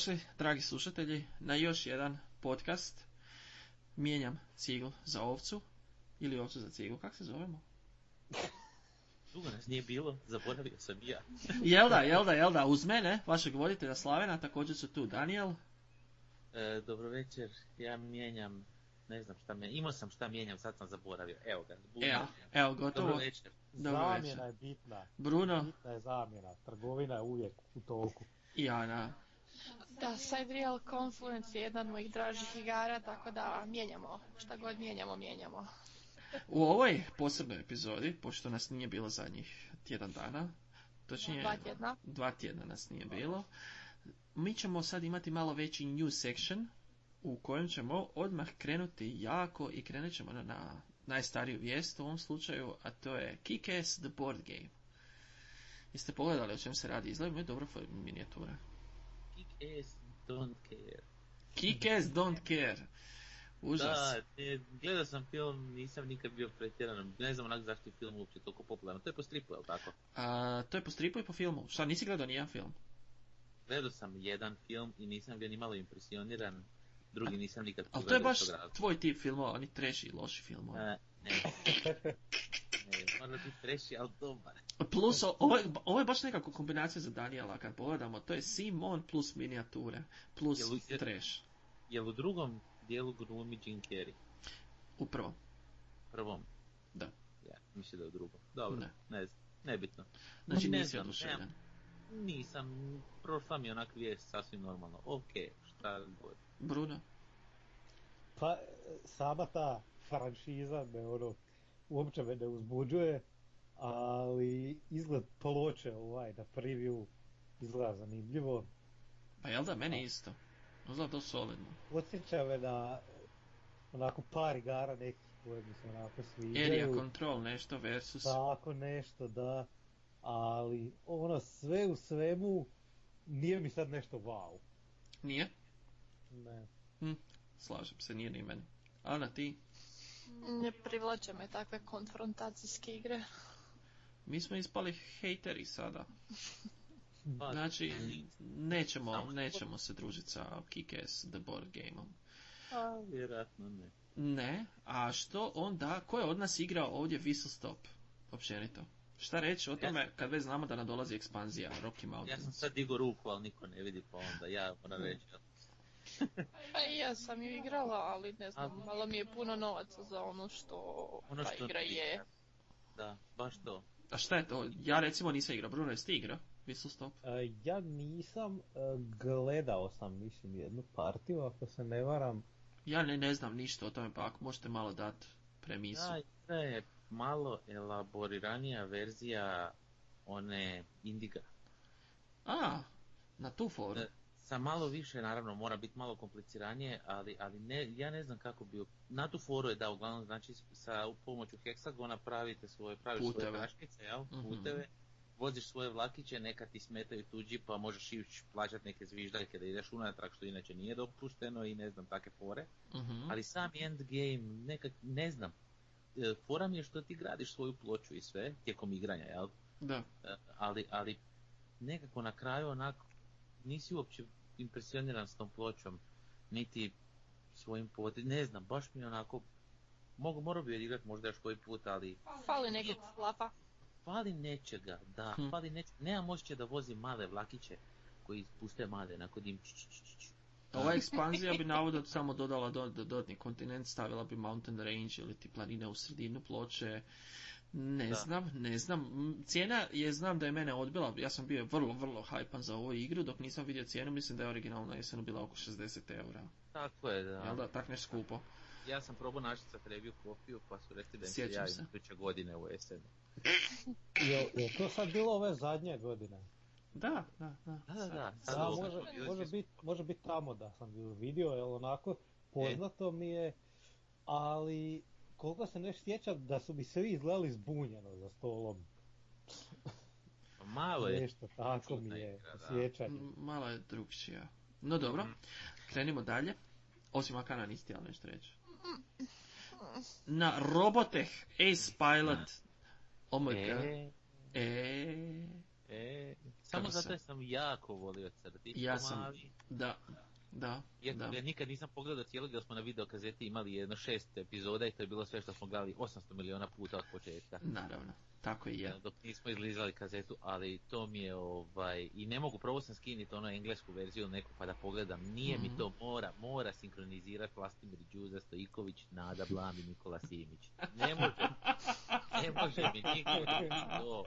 Došli, dragi slušatelji, na još jedan podcast. Mijenjam ciglu za ovcu. Ili ovcu za ciglu, kako se zovemo? Dugo nas nije bilo, zaboravio sam i ja. Jel da, jel da, jel da, uz mene, vašeg voditelja Slavena, također su tu Daniel. E, dobro večer, ja mijenjam, ne znam šta mijenjam, imao sam šta mijenjam, sad sam zaboravio, evo ga. Evo, evo, gotovo. Dobro večer. Dobro zamjena večer. je bitna. Bruno Bitna je zamjena. Trgovina je uvijek u toku. i Ana. Da, Sidereal Confluence je jedan od mojih dražih igara, tako da mijenjamo, šta god mijenjamo, mijenjamo. U ovoj posebnoj epizodi, pošto nas nije bilo zadnjih tjedan dana, točnije Dva tjedna. dva tjedna nas nije bilo, mi ćemo sad imati malo veći news section u kojem ćemo odmah krenuti jako i krenut ćemo na, na najstariju vijest u ovom slučaju, a to je Kick-Ass the Board Game. Jeste pogledali o čem se radi? Izgleda mi dobro fo- minijatura. Kick ass, don't care. Kick-Ass don't care. Užas. Da, ne, gledao sam film, nisam nikad bio pretjeran, ne znam onak zašto je film uopće toliko popularan. To je po stripu, jel tako? A, to je po stripu i po filmu. Šta, nisi gledao nijedan film? Gledao sam jedan film i nisam bio ni malo impresioniran, drugi nisam nikad Ali to je pogledao baš tvoj tip filmova, oni treši i loši filmovi. Ne. ne, mora biti treši, ali dobar. Plus, ovo je, ovo je baš nekako kombinacija za Daniela, kad pogledamo, to je Simon plus minijature, plus Jel- jel- trash. Jel u drugom dijelu glumi Jim Carrey? Upravo. Prvom? Da. Ja, mislim da je u drugom. Dobro, Ne. ne, znam, nebitno. Znači Ne nisi oduševljen. Nisam, prošla mi je onak vijest sasvim normalno. Ok, šta god. Bruno? Pa, e, sama ta franšiza me ono, uopće me ne uzbuđuje, ali izgled ploče ovaj na preview izgleda zanimljivo. Pa jel da, meni isto. Izgleda to solidno. Podsjeća me na onako par igara nekih koje mi se onako Area sviđaju. Control nešto versus... Tako nešto, da. Ali ono sve u svemu nije mi sad nešto wow. Nije? Ne. Slažem se, nije ni meni. Ana, ti? Ne privlače me takve konfrontacijske igre. Mi smo ispali hejteri sada. Pa, Znači, nećemo, nećemo se družiti sa Kick-Ass the board gameom. A, vjerojatno ne. Ne, a što onda, ko je od nas igrao ovdje Whistle Stop, općenito? Šta reći o tome kad već znamo da nam dolazi ekspanzija Rocky Ja Mountains? sam sad digo ruku, ali niko ne vidi, pa onda ja moram reći. Pa i ja sam ju igrala, ali ne znam, A- malo mi je puno novaca za ono što, Ono ta igra je. Da, baš to. A šta je to? Ja recimo nisam igrao. Bruno, jesi ti igrao? Whistle Stop? E, ja nisam, e, gledao sam mislim jednu partiju ako se ne varam. Ja ne, ne znam ništa o tome, pa ako možete malo dati premisu. Da, igra je malo elaboriranija verzija one Indiga. A, na tu foru. E, Sa malo više, naravno, mora biti malo kompliciranije, ali, ali ne, ja ne znam kako bi... Na tu foru je da, uglavnom, znači, sa pomoću heksagona pravite svoje, praviš Puteve. svoje kaškice, jel, Mhm. puteve, voziš svoje vlakiće, neka ti smetaju tuđi, pa možeš ići plaćati neke zviždaljke da ideš unatrag, što inače nije dopušteno i ne znam, take fore. Mhm. Ali sam endgame, nekak, ne znam, E, fora mi je što ti gradiš svoju ploču i sve, tijekom igranja, jel? Da. E, ali, ali nekako na kraju onako nisi uopće impresioniran s tom pločom, niti svojim poti, ne znam, baš mi je onako, mogu, morao bi odigrat možda još koji put, ali Fali nekog flafa. fali nečega, da, Hm. fali nečega, nemam osjećaj da vozim male vlakiće koji puste male, onako dim. Ova ekspanzija bi navodno samo dodala do, do, dodatni kontinent, stavila bi mountain range ili ti planine u sredinu ploče. Ne Da. znam, ne znam. Cijena je, znam da je mene odbila, ja sam bio vrlo, vrlo hajpan za ovu igru, dok nisam vidio cijenu, mislim da je originalna na jesenu bila oko 60 eura. Tako je, da. Jel da, tak nešto skupo. Ja sam probao naći sa review kopiju, pa su rekli da im se se. iduće godine u SN. Jel, jel to sad bilo ove zadnje godine? Da, da, da. Da, da, da. Sad Da, ovo- može, može biti može bit tamo da sam vidio, jel onako poznato mi je, ali koliko se ne sjećam da su mi svi izgledali zbunjeno za stolom. Malo je. Nešto tako mi je igra, sjećanje. Malo je drugčija. No dobro, krenimo dalje. Osim Akana nisi htjela nešto reći. Na Robotech Ace Pilot. Oh my god. E, E, E, samo zato sam jako volio crtić. Ja sam-. Da, da, Iako da. ja nikad nisam pogledao cijelo jer smo na videokazeti imali jedno šest epizoda i to je bilo sve što smo gledali 800 miliona puta od početka. Naravno, tako i je. Dok nismo izlizali kazetu, ali to mi je ovaj, i ne mogu, prvo sam skiniti ono englesku verziju neku pa da pogledam, nije Mhm. mi to mora, mora sinkronizirati Vlastimir Đuza, Stojiković, Nada Blam i Nikola Simić. Ne može, ne može mi niko to.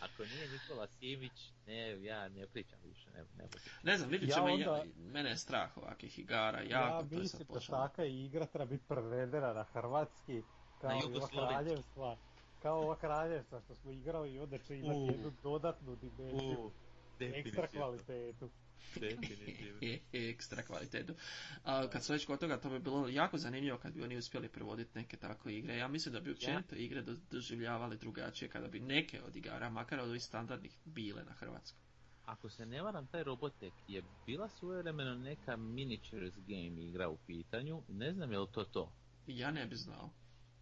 Ako nije Nikola Simić, ne, ja ne pričam više, ne, ne. Ne znam, vidjet Ja ćemo, onda- ja, mene je strah ovakvih igara, jako, ja to je sad mislim da počelo. taka igra treba biti prevedena na hrvatski, kao Na i ova kraljevstva, kao ova kraljevstva što smo igrali i onda će imati U. jednu dodatnu dimenziju, U, ekstra kvalitetu. Definitivno. ekstra kvalitetu. A, kad su već kod toga, to bi bilo jako zanimljivo kad bi oni uspjeli prevoditi neke takve igre. Ja mislim da bi općenito igre do- doživljavale drugačije kada bi neke od igara, makar od ovih standardnih, bile na hrvatskom. Ako se ne varam, taj Robotech je bila svojevremeno neka miniatures game igra u pitanju, ne znam je li to to. Ja ne bi znao.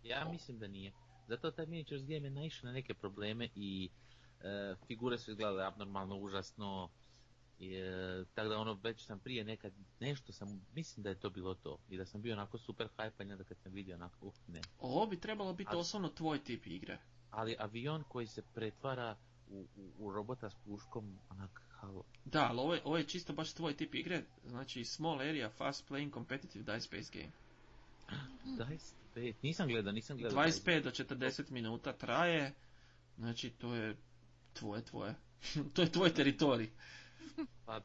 Ja mislim da nije. Zato taj miniatures game je naišao na neke probleme i e, figure su izgledale abnormalno užasno. I, e, tako da ono već sam prije nekad nešto sam, mislim da je to bilo to. I da sam bio onako super hajpan da kad sam vidio onako, uh, ne. Ovo bi trebalo biti A- doslovno tvoj tip igre. Ali avion koji se pretvara u, u, u robota s puškom, onak, halo. Da, ali ovo je, ovo je čisto baš tvoj tip igre, znači small area, fast playing, competitive dice-based game. 25, nisam gledao, nisam gledao. 25 do 40 minuta traje, znači to je tvoje, tvoje. to je tvoj teritorij. Pa,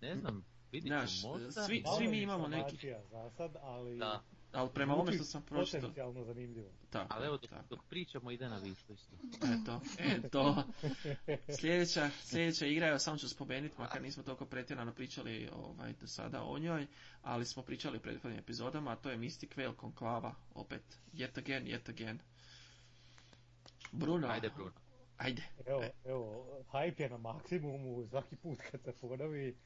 ne znam, vidit ću, možda... svi- Malo mi imamo neki- za sad, ali Da, Ali prema ovome što sam pročitao, potencijalno zanimljivo. tako, ali evo dok, tako. dok pričamo ide na wishlist. Eto, eto. Sljedeća, sljedeća igra, evo samo ću spomenuti, makar nismo toliko pretjerano pričali ovaj, do sada o njoj, ali smo pričali u prethodnim epizodama, a to je Mystic Veil Konklava, opet, yet again, yet again. Bruno, Ajde, Bruno. Ajde. Evo, E. evo, hype je na maksimumu, svaki put kad se ponovi,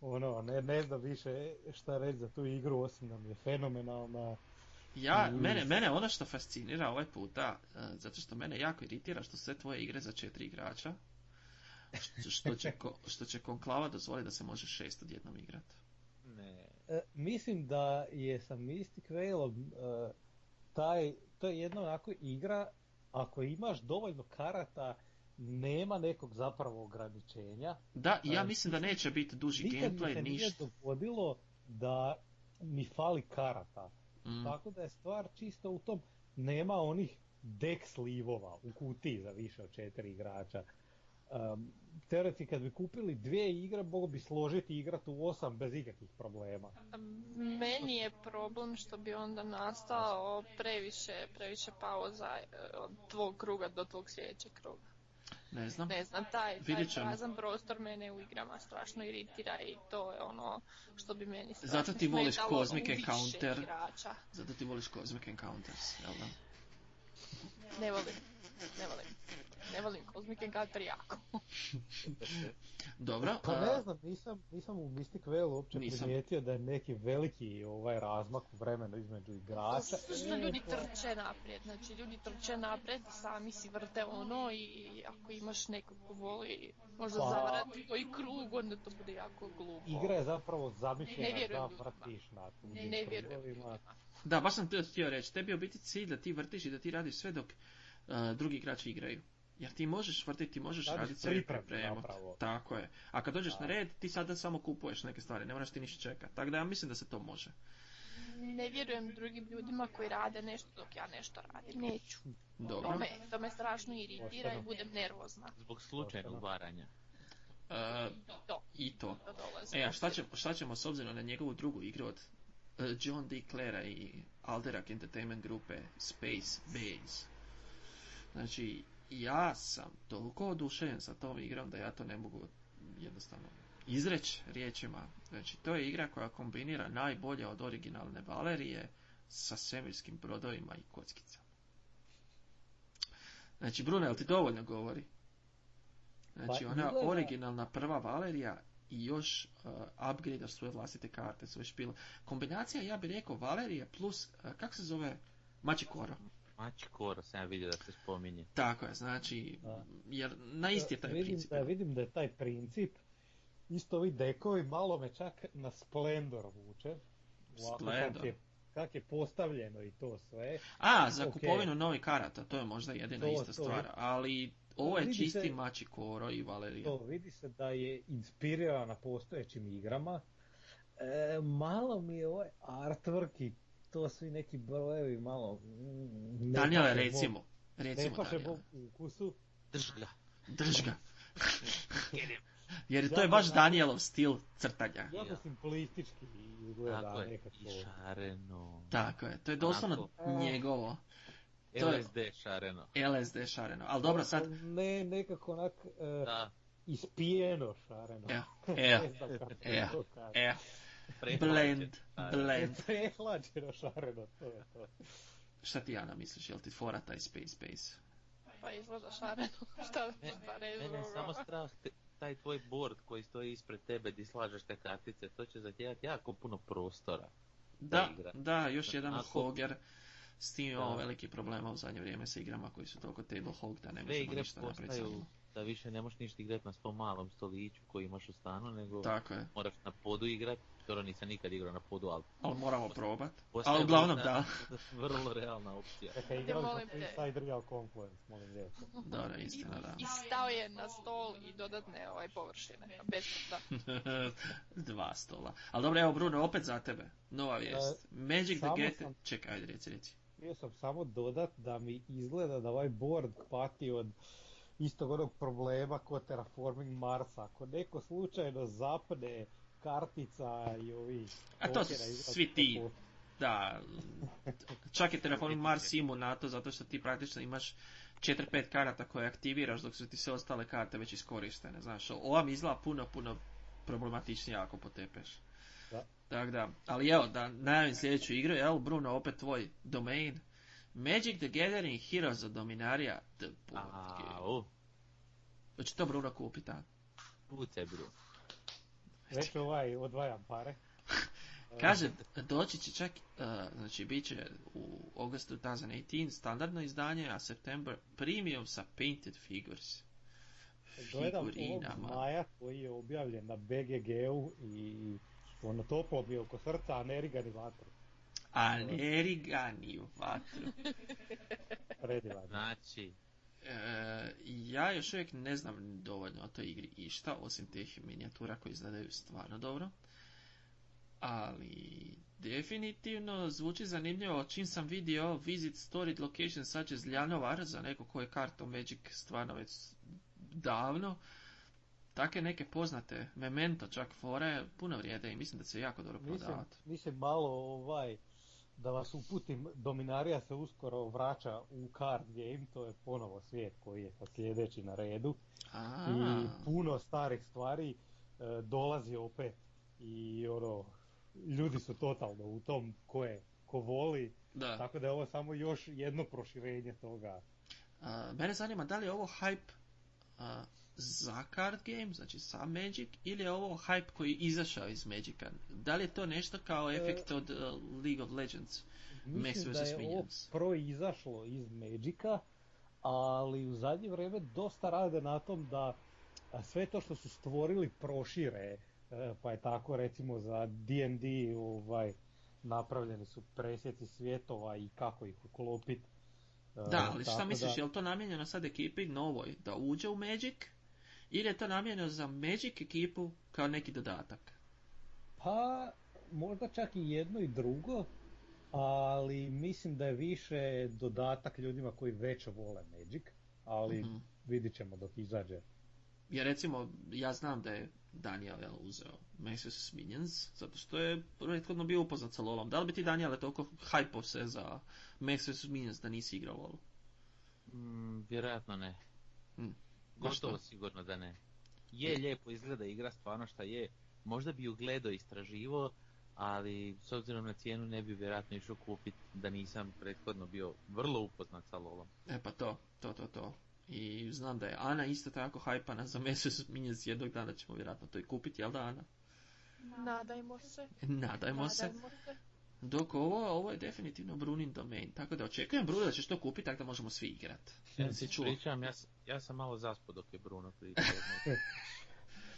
ono, ne, ne znam više šta reći za tu igru, osim da mi je fenomenalna. Ja, Mm. mene, mene ono što fascinira ovaj puta, e, zato što mene jako iritira što sve tvoje igre za četiri igrača, što, što, će, što će Konklava dozvoliti da se može šest odjednom igrati. Ne. E, mislim da je sa Mystic Veilom e, taj, to je jedna onako igra, ako imaš dovoljno karata, nema nekog zapravo ograničenja. Da, ja A, mislim da neće biti duži Nikad mi se gameplay, nije ništa. dogodilo da mi fali karata. Mm. Tako da je stvar čisto u tom, nema onih deck slivova u kutiji za više od četiri igrača. Um, teoretski kad bi kupili dvije igre, mogo bi složiti i igrati u osam bez ikakvih problema. Meni je problem što bi onda nastao previše, previše pauza e, od tvog kruga do tvog sljedećeg kruga. Ne znam. Ne znam, taj, taj prazan prostor mene u igrama strašno iritira i to je ono što bi meni strašno Zato ti voliš Cosmic Encounter. igrača. Zato ti voliš Cosmic Encounters, jel da? Ne volim, ne volim. Ne volim Cosmic Encounter jako. Dobro, Pa ne znam, nisam, nisam u Mystic Veil uopće Nisam. primijetio da je neki veliki ovaj razmak u vremenu između igrača. Zato što ljudi trče naprijed, znači ljudi trče naprijed, sami si vrte ono i ako imaš nekog ko voli možda Pa- zavarati tvoj krug, onda to bude jako glupo. Igra je zapravo Ne zamišljena da vrtiš na Ne, tuđim ne vjerujem ljudima. da, baš sam to htio reći. Tebi je u biti cilj da ti vrtiš i da ti radiš sve dok a, drugi igrači igraju. Jer ti možeš vrtiti, ti možeš raditi sebi pripremu. Tako je. A kad dođeš Da. na red, ti sada samo kupuješ neke stvari, ne moraš ti ništa čekati. Tako da ja mislim da se to može. Ne vjerujem drugim ljudima koji rade nešto dok ja nešto radim, neću. Dobro. To me, to me strašno iritira i budem nervozna. Zbog slučajnog varanja. To, I to. E, a šta, će, šta ćemo s obzirom na njegovu drugu igru od e, John D. Clara i Alderac Entertainment grupe Space Base? Znači, ja sam toliko oduševljen sa tom igrom da ja to ne mogu jednostavno izreći riječima. Znači, to je igra koja kombinira najbolje od originalne Valerije sa svemirskim brodovima i kockicama. Znači, Bruno, jel ti dovoljno govori? Znači, Pa ona originalna prva Valerija i još uh, upgrade svoje vlastite karte, svoje špile. Kombinacija, ja bih rekao, Valerija plus, uh, kako se zove, Mačikoro. Mači Koro sam ja vidio da se spominje. Tako je, znači, Da. jer na isti je taj vidim, princip. Da, vidim da je taj princip, isto ovi dekovi malo me čak na Splendor vuče. Splendor. Kak je, kak je postavljeno i to sve. A, za Ok. kupovinu novih karata, to je možda jedina To- ista to stvar, ali ovo je čisti se- mači koro i valerija. To vidi se da je inspirirana postojećim igrama. E, malo mi je ovaj artwork i to svi neki brojevi malo... mm, ne Daniele, paše recimo, Ne recimo paše mom ukusu. Drž ga. drž ga. Jer to je baš Danielov stil crtanja. Jako simplistički izgleda Tako je. nekako. I šareno. Tako je, to je doslovno Onako. njegovo. To je- LSD šareno. LSD šareno. Ali dobro, sad, Ne, nekako onak e, Da, ispijeno šareno. evo, evo, evo, evo, blend, blend. Prehlađeno šareno, to je to. Šta ti Ana misliš, jel ti fora taj Space Space? Pa izgleda šareno. Šta da Ne, pa reći Mene je samo strah te- taj tvoj board koji stoji ispred tebe di slažeš te kartice, to će zahtijevati jako puno prostora. Da, igra. da, još jedan Onako- hoger. S tim imamo veliki problema u zadnje vrijeme sa igrama koji su toliko table hog da ne možemo ništa napraviti. Da više ne možeš ništa igrati na svom malom stoliću koji imaš u stanu, nego Tako je, moraš na podu igrat. Dobro, nisam nikad igrao na podu, ali ali moramo probat. Ali uglavnom vrlo- da. vrlo realna opcija. Čekaj, igrali smo molim te. Inside Real Confluence, molim lijepo. Dobro, istina, da. I stao je na stol i dodatne ovaj površine. Bez da. Dva stola. Ali dobro, evo Bruno, opet za tebe. Nova vijest. Magic the sam- Čekaj, ajde, reci, reci. Htio sam samo dodat da mi izgleda da ovaj board pati od istog onog problema kod Terraforming Marsa. Ako neko slučajno zapne kartica i ovi... A to su svi ti. Da, čak je Terraforming Mars imun na to, zato što ti praktično imaš 4-5 karata koje aktiviraš dok su ti sve ostale karte već iskoristene. Znaš, ova mi izgleda puno, puno problematičnije ako potepeš. Da. Tako da, ali evo, da najavim sljedeću igru, jel, Bruno, opet tvoj domain. Magic the Gathering Heroes of Dominaria, the board game. Au, Hoće to Bruno kupiti, a? pucaj bro. Već ovaj odvajam pare. Kaže, doći će čak, uh, znači, bit će u August 2018 standardno izdanje, a September premium sa painted figures. Gledam ovog. Maja koji je objavljen na BGG-u i ono toplo mi je oko srca, a ne riga ni vatru. A ne rigani u vatru. Znači, E, ja još uvijek ne znam dovoljno o toj igri išta, osim teh minijatura koji izgledaju stvarno dobro. Ali definitivno zvuči zanimljivo čim sam vidio visit storied location such as Ljanovar za neko ko je kartom Magic stvarno već davno. Take neke poznate, Memento čak fore, puno vrijede i mislim da će se jako dobro Mislim, prodavati. mislim malo ovaj, da vas uputim, Dominarija se uskoro vraća u card game, to je ponovo svijet koji je sad sljedeći na redu. A, I puno starih stvari e, dolazi opet i ono, ljudi su totalno u tom ko je, ko voli, da. tako da je ovo samo još jedno proširenje toga. A, mene zanima da li je ovo hype a, za card game, znači sa Magic, ili je ovo hype koji je izašao iz Magica? Da li je to nešto kao efekt od uh, League of Legends? Mislim da je ovo proizašlo iz Magica, ali u zadnje vrijeme dosta rade na tom da sve to što su stvorili prošire, e, pa je tako recimo za D&D ovaj, napravljeni su presjeci svjetova i kako ih uklopit. E, Da, ali šta misliš, da- je li to namijenjeno sad ekipi novoj da uđe u Magic? Ili je to namijenjeno za Magic ekipu kao neki dodatak? Pa, možda čak i jedno i drugo, ali mislim da je više dodatak ljudima koji već vole Magic, ali Mhm. vidit ćemo dok izađe. Jer recimo, ja znam da je Daniel jel, uzeo Max vs. Minions, zato što je prethodno bio upoznat sa LoLom. Da li bi ti Daniele toliko hajpao se za Max vs. Minions da nisi igrao LoL? mm, vjerojatno ne. Mm. Gotovo to. sigurno da ne. Je lijepo izgleda igra, stvarno šta je. Možda bi ju gledao istraživo, ali s obzirom na cijenu ne bi vjerojatno išao kupiti da nisam prethodno bio vrlo upoznat sa LoLom. E pa to, to, to, to. I znam da je Ana isto tako hajpana za vs. Minions jednog dana ćemo vjerojatno to i kupiti, jel da Ana? Nadajmo se. Nadajmo se. Nadajmo se. Dok ovo, ovo je definitivno Brunin domain, tako da očekujem Bruno da ćeš to kupiti tako da možemo svi igrat. Ja se čuo? pričam, ja, ja sam malo zaspo dok je Bruno pričao.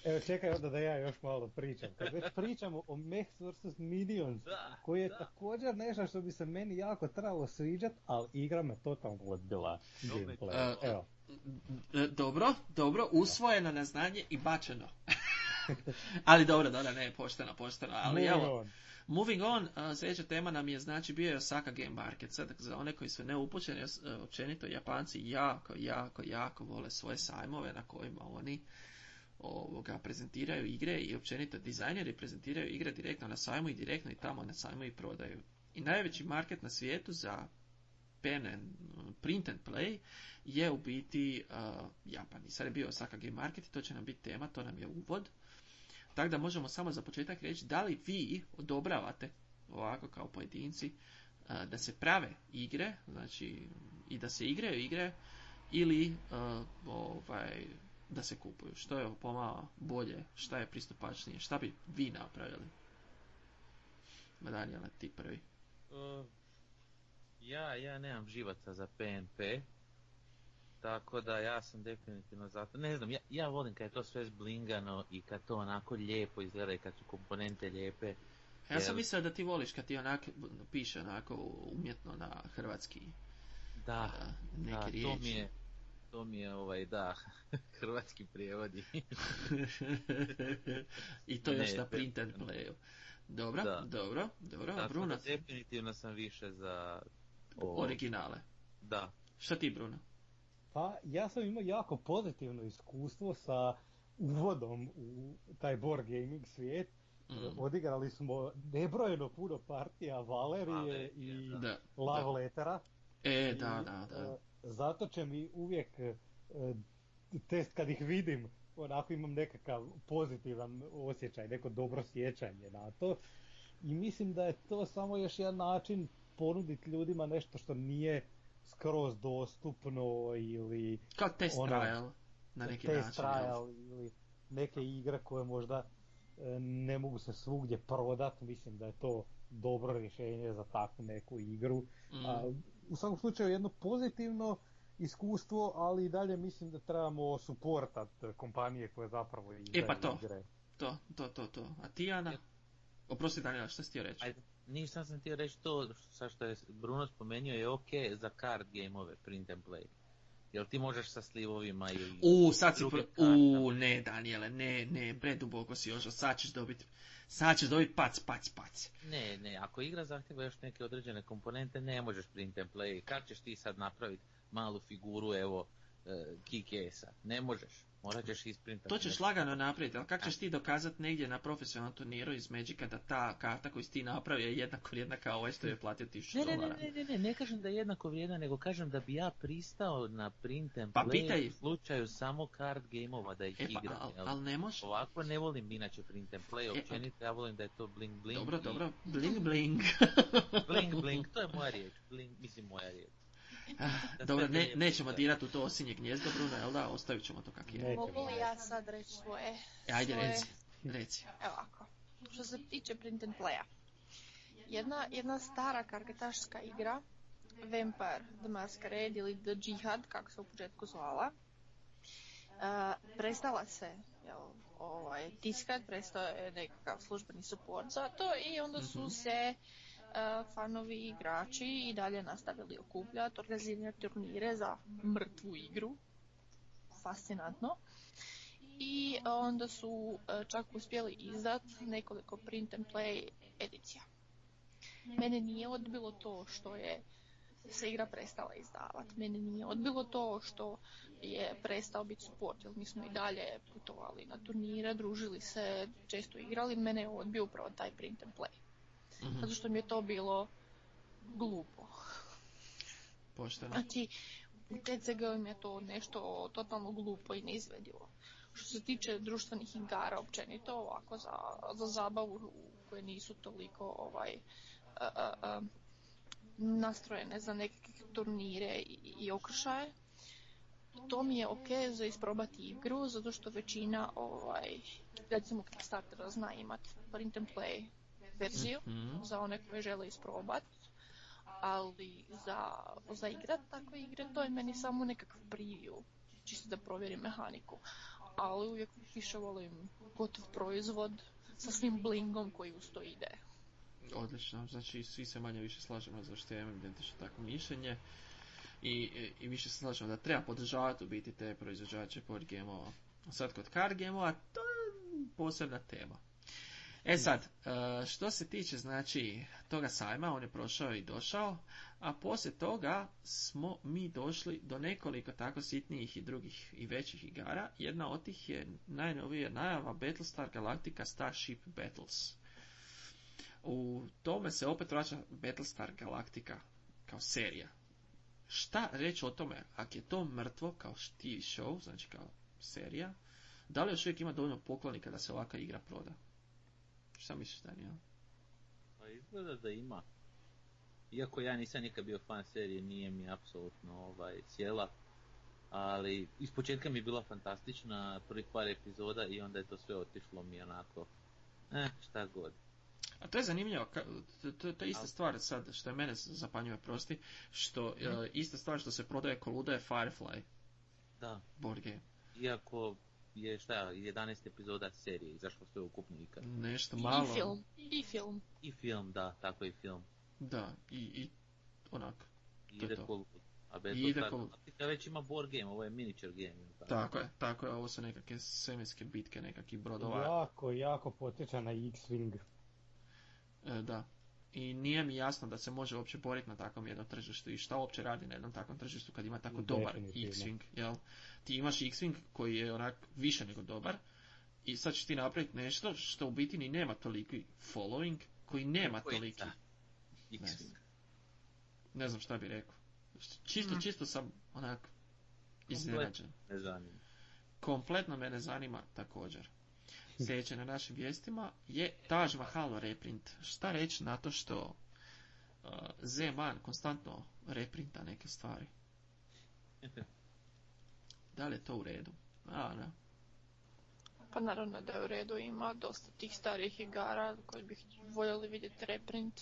Evo čekaj onda da ja još malo pričam. Kad već pričamo o Mechs vs. Minions, da, koji je da. također nešto što bi se meni jako trebalo sviđat, ali igra me totalno odbila Dobre. gameplay. Uh, Evo, E, Dobro, dobro, usvojeno na znanje i bačeno. ali dobro, dobro, ne, pošteno, pošteno. Ali moving evo, on. Moving on, sljedeća tema nam je znači bio je Osaka Game Market. Sad za one koji su neupućeni, uh, općenito Japanci jako, jako, jako vole svoje sajmove na kojima oni ovoga prezentiraju igre i općenito dizajneri prezentiraju igre direktno na sajmu i direktno i tamo na sajmu i prodaju. I najveći market na svijetu za pen and, print and play je u biti uh, Japan. I sad je bio Osaka Game Market i to će nam biti tema, to nam je uvod. Tako da možemo samo za početak reći da li vi odobravate ovako kao pojedinci uh, da se prave igre, znači i da se igraju igre ili uh, ovaj, da se kupuju. Što je pomalo bolje, šta je pristupačnije, šta bi vi napravili? Daniela, ti prvi. Uh, ja, ja nemam živaca za PNP, tako da ja sam definitivno zato. Ne znam, ja, ja volim kad je to sve zblingano i kad to onako lijepo izgleda i kad su komponente lijepe. Ja sam mislio da ti voliš kad ti onak piše onako umjetno na hrvatski Da, a, neke da, to mi je, to mi je ovaj, da, hrvatski prijevodi. I to još Ne, na print and playu. Dobro, Da. dobro, dobro. Tako Bruno, da definitivno sam više za ovo. originale. Da, Šta ti, Bruno? Pa ja sam imao jako pozitivno iskustvo sa uvodom u taj board gaming svijet. Mm, Odigrali smo nebrojeno puno partija Valerije i da. da, Love da. Lettera. E, I, da, da, da. e, Zato će mi uvijek e, test kad ih vidim, onako imam nekakav pozitivan osjećaj, neko dobro sjećanje na to. I mislim da je to samo još jedan način ponuditi ljudima nešto što nije skroz dostupno ili Kao test ono, trial, na neki test način. trial ili neke igre koje možda e, ne mogu se svugdje prodat. Mislim da je to dobro rješenje za takvu neku igru. Mm. A, u svakom slučaju jedno pozitivno iskustvo, ali i dalje mislim da trebamo suportat kompanije koje zapravo izdaju E, pa to. igre. To, to, to, to. A ti, Ana? Oprosti, Daniela, šta si htio reći? Ajde, ništa sam htio reći to, sa što je Bruno spomenuo je ok za card gameove, print and play. Jel ti možeš sa slivovima ili... U, sad si... Pro... U, ne, Daniele, ne, ne, preduboko si još, sad ćeš dobiti... Sad ćeš dobiti pac, pac, pac. Ne, ne, ako igra zahtjeva još neke određene komponente, ne možeš print and play. Kad ćeš ti sad napraviti malu figuru, evo, e, Kikesa? Ne možeš. Morat ćeš isprintati. To ćeš lagano napraviti, ali kako ćeš ti dokazati negdje na profesionalnom turniru iz Magica da ta karta koju si ti napravio je jednako vrijedna kao ovaj što je platio 1000 Ne, ne, ne, dolara? ne, ne, ne, ne kažem da je jednako vrijedna, nego kažem da bi ja pristao na print and Pa play pitaj- u slučaju samo card gameova da ih E pa, igram. ali jel? al ne može. Ovako ne volim inače print and play, E, općenito ja volim da je to bling bling. Dobro, i- dobro, bling bling. Bling bling, to je moja riječ, bling, mislim moja riječ. Dobro, ne, nećemo dirati u to osinje gnjezdo, Bruno, jel da? Ostavit ćemo to kak je. Mogu li ja sad reći svoje? E, ajde, svoje- reci, reci. Evo ovako. Što se tiče print and playa. Jedna, jedna stara kargetašska igra, Vampire the Masquerade ili The Jihad, kako se u početku zvala, a, prestala se jel, ovaj, tiskat, prestao je nekakav službeni support za to i onda su Mhm. se a, fanovi i igrači i dalje nastavili okupljati, organizirati turnire za mrtvu igru. Fascinantno i onda su e, čak uspjeli izdat nekoliko print and play edicija. Mene nije odbilo to što je se igra prestala izdavati. Mene nije odbilo to što je prestao biti support, jer mi smo i dalje putovali na turnire, družili se, često igrali. Mene je odbio upravo taj print and play. Mhm, Zato što mi je to bilo glupo. Pošteno. Znači, u TCG mi je to nešto totalno glupo i neizvedivo. Što se tiče društvenih igara općenito, ovako za, za zabavu koje nisu toliko ovaj, a, a, a, nastrojene za nekakve turnire i, i okršaje, to mi je ok za isprobati igru, zato što većina, ovaj, recimo Kickstartera zna imat print and play verziju Mhm. za one koje žele isprobat, ali za, za igrat takve igre to je meni samo nekakav preview, čisto da provjerim mehaniku. Ali uvijek više volim gotov proizvod sa svim blingom koji uz to ide. Odlično, znači svi se manje više slažemo za što imam identično takvo mišljenje. I, i više se slažemo da treba podržavati u biti te proizvođače board game-ova. Sad kod card game-ova, to je posebna tema. E sad, e, što se tiče znači toga sajma, on je prošao i došao, a poslije toga smo mi došli do nekoliko tako sitnijih i drugih i većih igara. Jedna od tih je najnovija najava Battlestar Galactica Starship Battles. U tome se opet vraća Battlestar Galactica kao serija. Šta reći o tome, ako je to mrtvo kao TV show, znači kao serija, da li još uvijek ima dovoljno poklonika da se ovakva igra proda? Šta misliš, Daniel? Pa izgleda da ima. Iako ja nisam nikad bio fan serije, nije mi apsolutno ovaj, sjela. Ali iz početka mi je bila fantastična, prvih par epizoda i onda je to sve otišlo mi onako. Eh, šta god. A to je zanimljivo, to, to, to je ista stvar sad, što je mene zapanjuje, prosti, što e, ista stvar što se prodaje ko luda je Firefly Da, board game. iako je šta, 11 epizoda serije izašlo sve ukupno ikad. Nešto I malo. film, i film. I film, da, tako i film. Da, i, i onak. I ide to. A I ide Battlestar ko- Galactica već ima board game, ovo je miniature game. tako? Tako je, tako je, ovo su nekakve svemirske bitke, nekakvi brodova. Jako, jako potječa na X-Wing. E, da. I nije mi jasno da se može uopće boriti na takvom jednom tržištu i šta uopće radi na jednom takvom tržištu kad ima tako dobar. X-Wing, jel? Ti imaš X-Wing koji je onak više nego dobar i sad ćeš ti napraviti nešto što u biti ni nema toliki following, koji nema Koji- toliki, da. X-Wing. ne znam šta bi rekao. Čisto, Mhm. čisto sam onak iznenađen. Ne. Kompletno me ne zanima također. Sljedeće na našim vijestima je Taj Mahal reprint. Šta reći na to što uh, Zeman konstantno reprinta neke stvari? Da li je to u redu? A, da. Pa naravno da je u redu, ima dosta tih starih igara koji bih voljeli vidjeti reprint,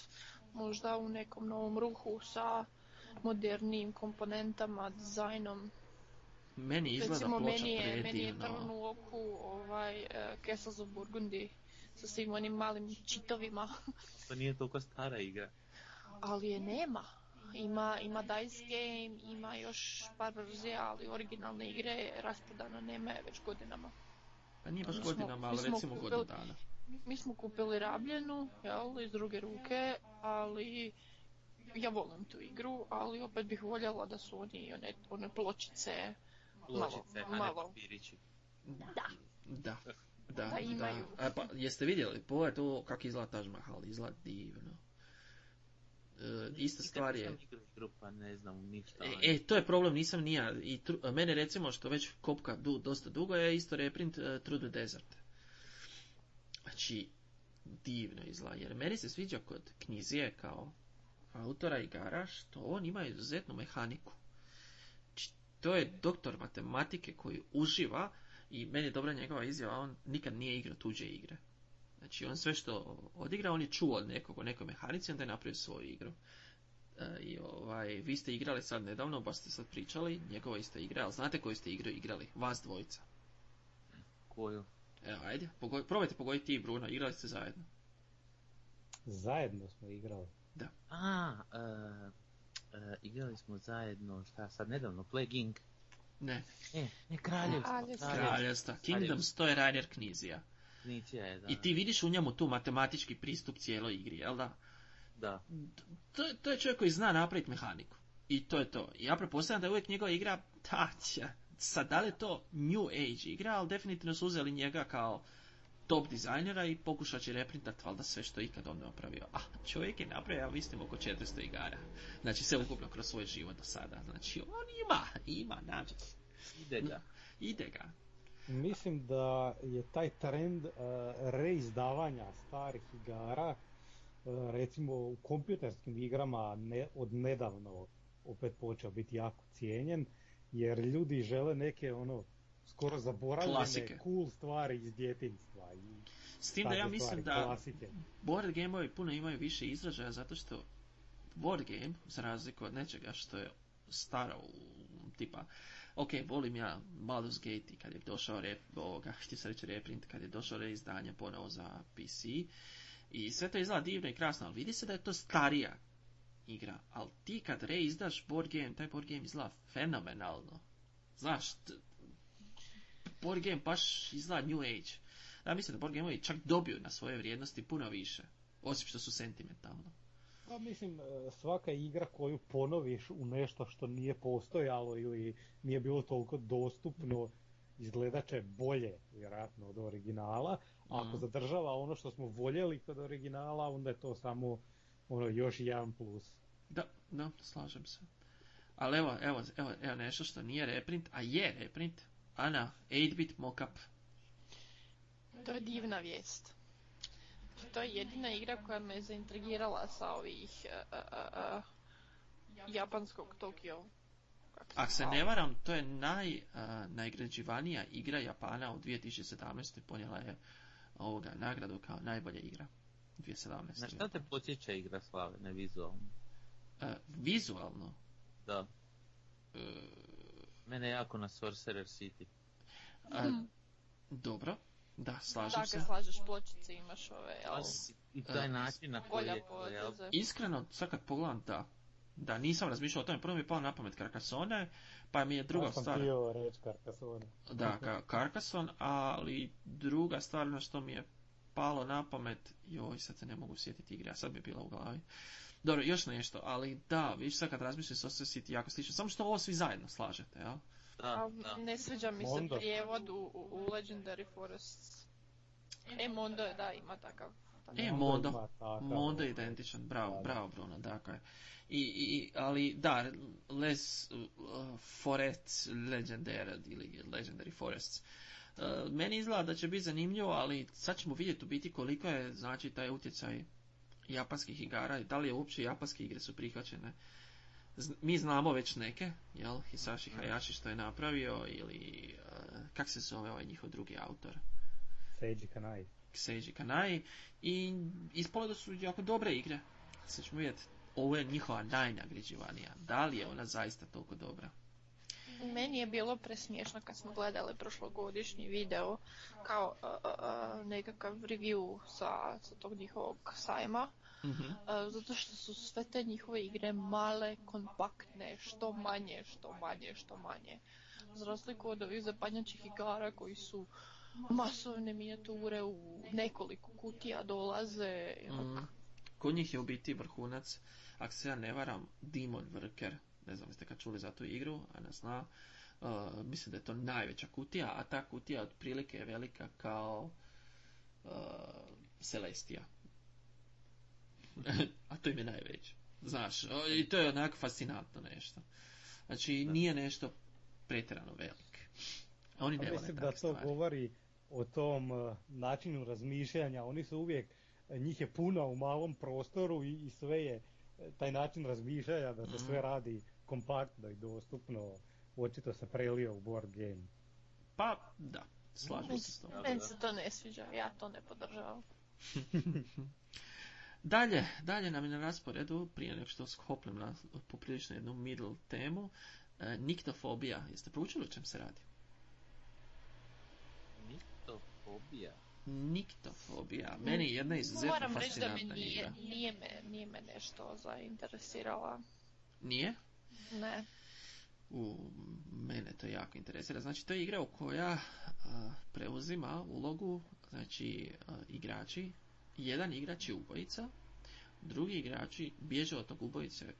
možda u nekom novom ruhu sa modernijim komponentama, dizajnom. Meni izgleda Recimo, ploča meni je, meni je trn u oku ovaj, uh, Castles of Burgundy sa svim onim malim čitovima, To nije toliko stara igra. ali je nema. Ima, ima Dice Game, ima još par verzija, ali originalne igre rasprodano nema je već godinama. Pa nije baš Mi godinama, ali recimo kupili- godinu dana. Mi smo kupili rabljenu, jel, iz druge ruke, ali ja volim tu igru, ali opet bih voljela da su oni one, one pločice Pločice, a ne malo. papirići. Da. Da. Da, Da imaju. da. A, pa, jeste vidjeli? Pogledajte ovo kako izgleda Taj Mahal. Izgleda divno. E, ista stvar je... nisam igrao igru, pa ne znam ništa. E, e, to je problem, nisam ni ja. I tru- mene recimo, što već kopka du, dosta dugo, je isto reprint uh, Through the Desert. Znači, divno izgleda, jer meni se sviđa kod knjizije kao autora igara, što on ima izuzetnu mehaniku. Znači, to je doktor matematike koji uživa i meni je dobra njegova izjava, on nikad nije igrao tuđe igre. Znači, on sve što odigra, on je čuo od nekog o nekoj mehanici, onda je napravio svoju igru. E, I ovaj, vi ste igrali sad nedavno, baš ste sad pričali, njegova ista igra, ali znate koju ste igru igrali? Vas dvojica. Koju? Evo, ajde, pogoj, probajte pogoditi ti i Bruno, igrali ste zajedno. Zajedno smo igrali. A, e, e, igrali smo zajedno, šta sad nedavno, Plague Inc. Ne, E, ne, Kraljevstvo. Kraljevstvo. Kingdoms, to je Rainer knjizija. Knjižija je, da. I ti vidiš u njemu tu matematički pristup cijeloj igri, jel da? Da. To, to je čovjek koji zna napraviti mehaniku. I to je to. Ja pretpostavljam da je uvijek njegova igra, ta, sad da li je to New Age igra, ali definitivno su uzeli njega kao top dizajnera i pokušat će reprintat valjda sve što je ikad on napravio. A čovjek je napravio, ja mislim, oko 400 igara. Znači sve ukupno kroz svoj život do sada. Znači on ima, ima, nađe. Ide ga. Ide ga. Mislim da je taj trend uh, reizdavanja starih igara, uh, recimo u kompjuterskim igrama ne, od nedavno opet počeo biti jako cijenjen, jer ljudi žele neke ono skoro zaboravljene Klasike. cool stvari iz djetinjstva. I S tim da ja mislim stvari, da klasike. board gameovi puno imaju više izražaja zato što board game, za razliku od nečega što je staro u tipa ok, volim ja Baldur's Gate i kad je došao rep, ovoga, htio sam reći reprint, kad je došao reizdanje ponovo za PC i sve to izgleda divno i krasno, ali vidi se da je to starija igra, ali ti kad reizdaš board game, taj board game izgleda fenomenalno. Znaš, board game baš izgleda new age. Ja mislim da board gameovi čak dobiju na svoje vrijednosti puno više, osim što su sentimentalno. Pa mislim, e, svaka igra koju ponoviš u nešto što nije postojalo ili nije bilo toliko dostupno, izgledat će bolje, vjerojatno, od originala. A ako Mhm. zadržava ono što smo voljeli kod originala, onda je to samo ono još jedan plus. Da, da, slažem se. Ali evo, evo, evo, evo nešto što nije reprint, a je reprint, Ana, 8-bit mockup. To je divna vijest. To je jedina igra koja me zaintrigirala sa ovih uh, uh, uh, japanskog Tokio. Ako se ne varam, to je naj, a, najgrađivanija igra Japana u 2017. Ponijela je ovoga nagradu kao najbolja igra 2017. Na šta te podsjeća igra Slave, ne vizualno? E, vizualno, Da, e, mene jako na Sorcerer City. a, dobro, da, slažem se. kad slažeš pločice imaš ove, jel? I taj E, način na koji je. Iskreno, sad kad pogledam, da. Da, nisam razmišljao o tome. Prvo mi je palo na pamet Carcassonne, pa mi je druga ja sam stvar... htio reći Carcassonne. Da, ka, Carcassonne, ali druga stvar na što mi je palo na pamet, joj, sad se ne mogu sjetiti igre, a sad mi je bila u glavi. Dobro, još nešto, ali da, viš sad kad razmišljam Social City jako slično, samo što ovo svi zajedno slažete, jel? Da, ne sviđa mi se prijevod u, Legendary Forests. E, Mondo je da, ima takav. takav. E, Mondo Mondo. ima takav, Mondo je identičan, bravo, da, da. bravo Bruno, dakle. I, i, ali da, Les uh, Forest Legendary ili Legendary Forests. Uh, meni izgleda da će biti zanimljivo, ali sad ćemo vidjeti u biti koliko je znači taj utjecaj japanskih igara i da li je uopće japanske igre su prihvaćene. Mi znamo već neke, jel, Hisashi Hayashi što je napravio ili uh, kak se zove ovaj njihov drugi autor. Seiji Kanai. Seiji Kanai i ispalo da su jako dobre igre. Sad ćemo vidjeti, ovo je njihova najnagrađivanija. Da li je ona zaista toliko dobra? Meni je bilo presmiješno kad smo gledali prošlogodišnji video kao uh, uh, uh, nekakav review sa, sa tog njihovog sajma. Mhm. Zato što su sve te njihove igre male, kompaktne, što manje, što manje, što manje. Za razliku od ovih zapanjačih igara koji su masovne minijature u nekoliko kutija dolaze. Mhm. Kod njih je u biti vrhunac, ako se ja ne varam, Demon Worker. Ne znam, jeste kad čuli za tu igru, a ne zna. Uh, mislim da je to najveća kutija, a ta kutija otprilike je velika kao uh, Celestia. A to im je najveće. Znaš, i to je onako fascinantno nešto. Znači, nije nešto pretjerano velik. A oni ne mislim da to stvari. govori o tom uh, načinu razmišljanja. Oni su uvijek, njih je puno u malom prostoru i, i sve je e, taj način razmišljanja da se Mhm. sve radi kompaktno i dostupno. Očito se prelio u board game. Pa, da, slažem se s tom. Meni se to ne sviđa, ja to ne podržavam. Dalje, dalje nam je na rasporedu, prije nego što skopnem na poprilično jednu middle temu, e, niktofobija. Jeste proučili o čem se radi? Niktofobija. Niktofobija. Meni je jedna izuzetno Moram reći da fascinantna nije, nije, me, nije me nešto zainteresirala. Nije? Ne. U, mene to jako interesira. Znači, to je igra u koja a, preuzima ulogu, znači, a, igrači. Jedan igrač je ubojica, drugi igrači bježe od tog ubojice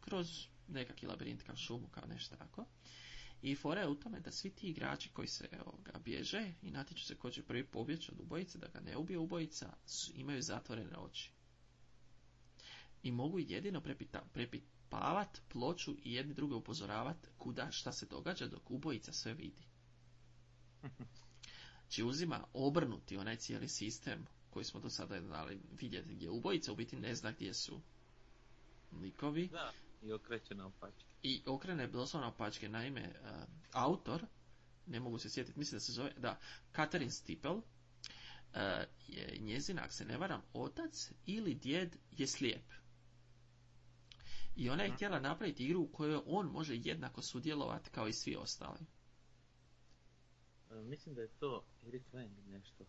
kroz nekakvi labirint kao šumu, kao nešto tako. I fora je u tome da svi ti igrači koji se ovoga, bježe i natječu se ko će prvi pobjeći od ubojice, da ga ne ubije ubojica, su- imaju zatvorene oči. I mogu jedino prepita, prepipavat ploču i jedni druge upozoravat kuda šta se događa dok ubojica sve vidi. Znači uzima obrnuti onaj cijeli sistem koji smo do sada znali vidjeti gdje ubojica u biti ne zna gdje su likovi Da, i okreće na opačke. i okrene doslovno pačke. Naime, uh, autor, ne mogu se sjetiti, mislim da se zove, da, Catherine Stipel, e, je njezin, ako se ne varam, otac ili djed je slijep. I ona je htjela napraviti igru u kojoj on može jednako sudjelovati kao i svi ostali. E, Mislim da je to Eric Wang nešto.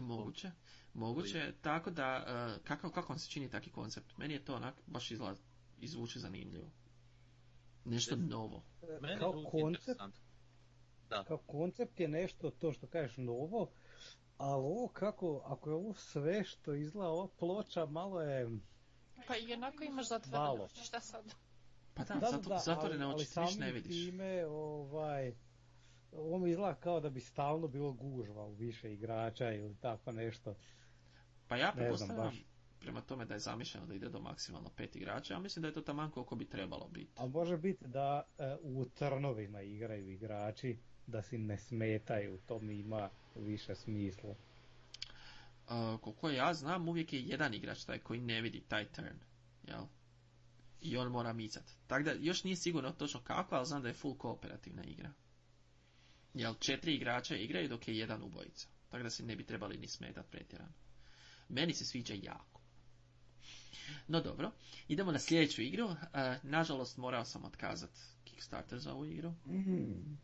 Moguće. Moguće, tako da, e, kako, kako vam se čini taki koncept? Meni je to onak baš izgleda, izvuče zanimljivo. Nešto novo. Meni kao koncept. Da. kao koncept je nešto to što kažeš novo, ali ovo kako, ako je ovo sve što izgleda ova ploča, malo je... Pa i onako imaš oči, šta sad? Pa da, Da, da, zato, da, zatvorene ali, oči, ali ne vidiš. time, ovaj, ovo mi izgleda kao da bi stalno bilo gužva u više igrača ili tako nešto. Pa ja Ne znam pretpostavljam baš. prema tome da je zamišljeno da ide do maksimalno pet igrača, a mislim da je to taman koliko bi trebalo biti. A može biti da e, u trnovima igraju igrači, da si ne smetaju, to mi ima više smisla. Uh, koliko ja znam, uvijek je jedan igrač taj koji ne vidi taj turn. Jel? I on mora micat. Tako da još nije sigurno točno kako, ali znam da je full kooperativna igra. Jel, četiri igrača igraju dok je jedan ubojica. Tako da se ne bi trebali ni smetat pretjerano. Meni se sviđa jako. No dobro, idemo na sljedeću igru. Uh, nažalost morao sam otkazat Kickstarter za ovu igru. Mm.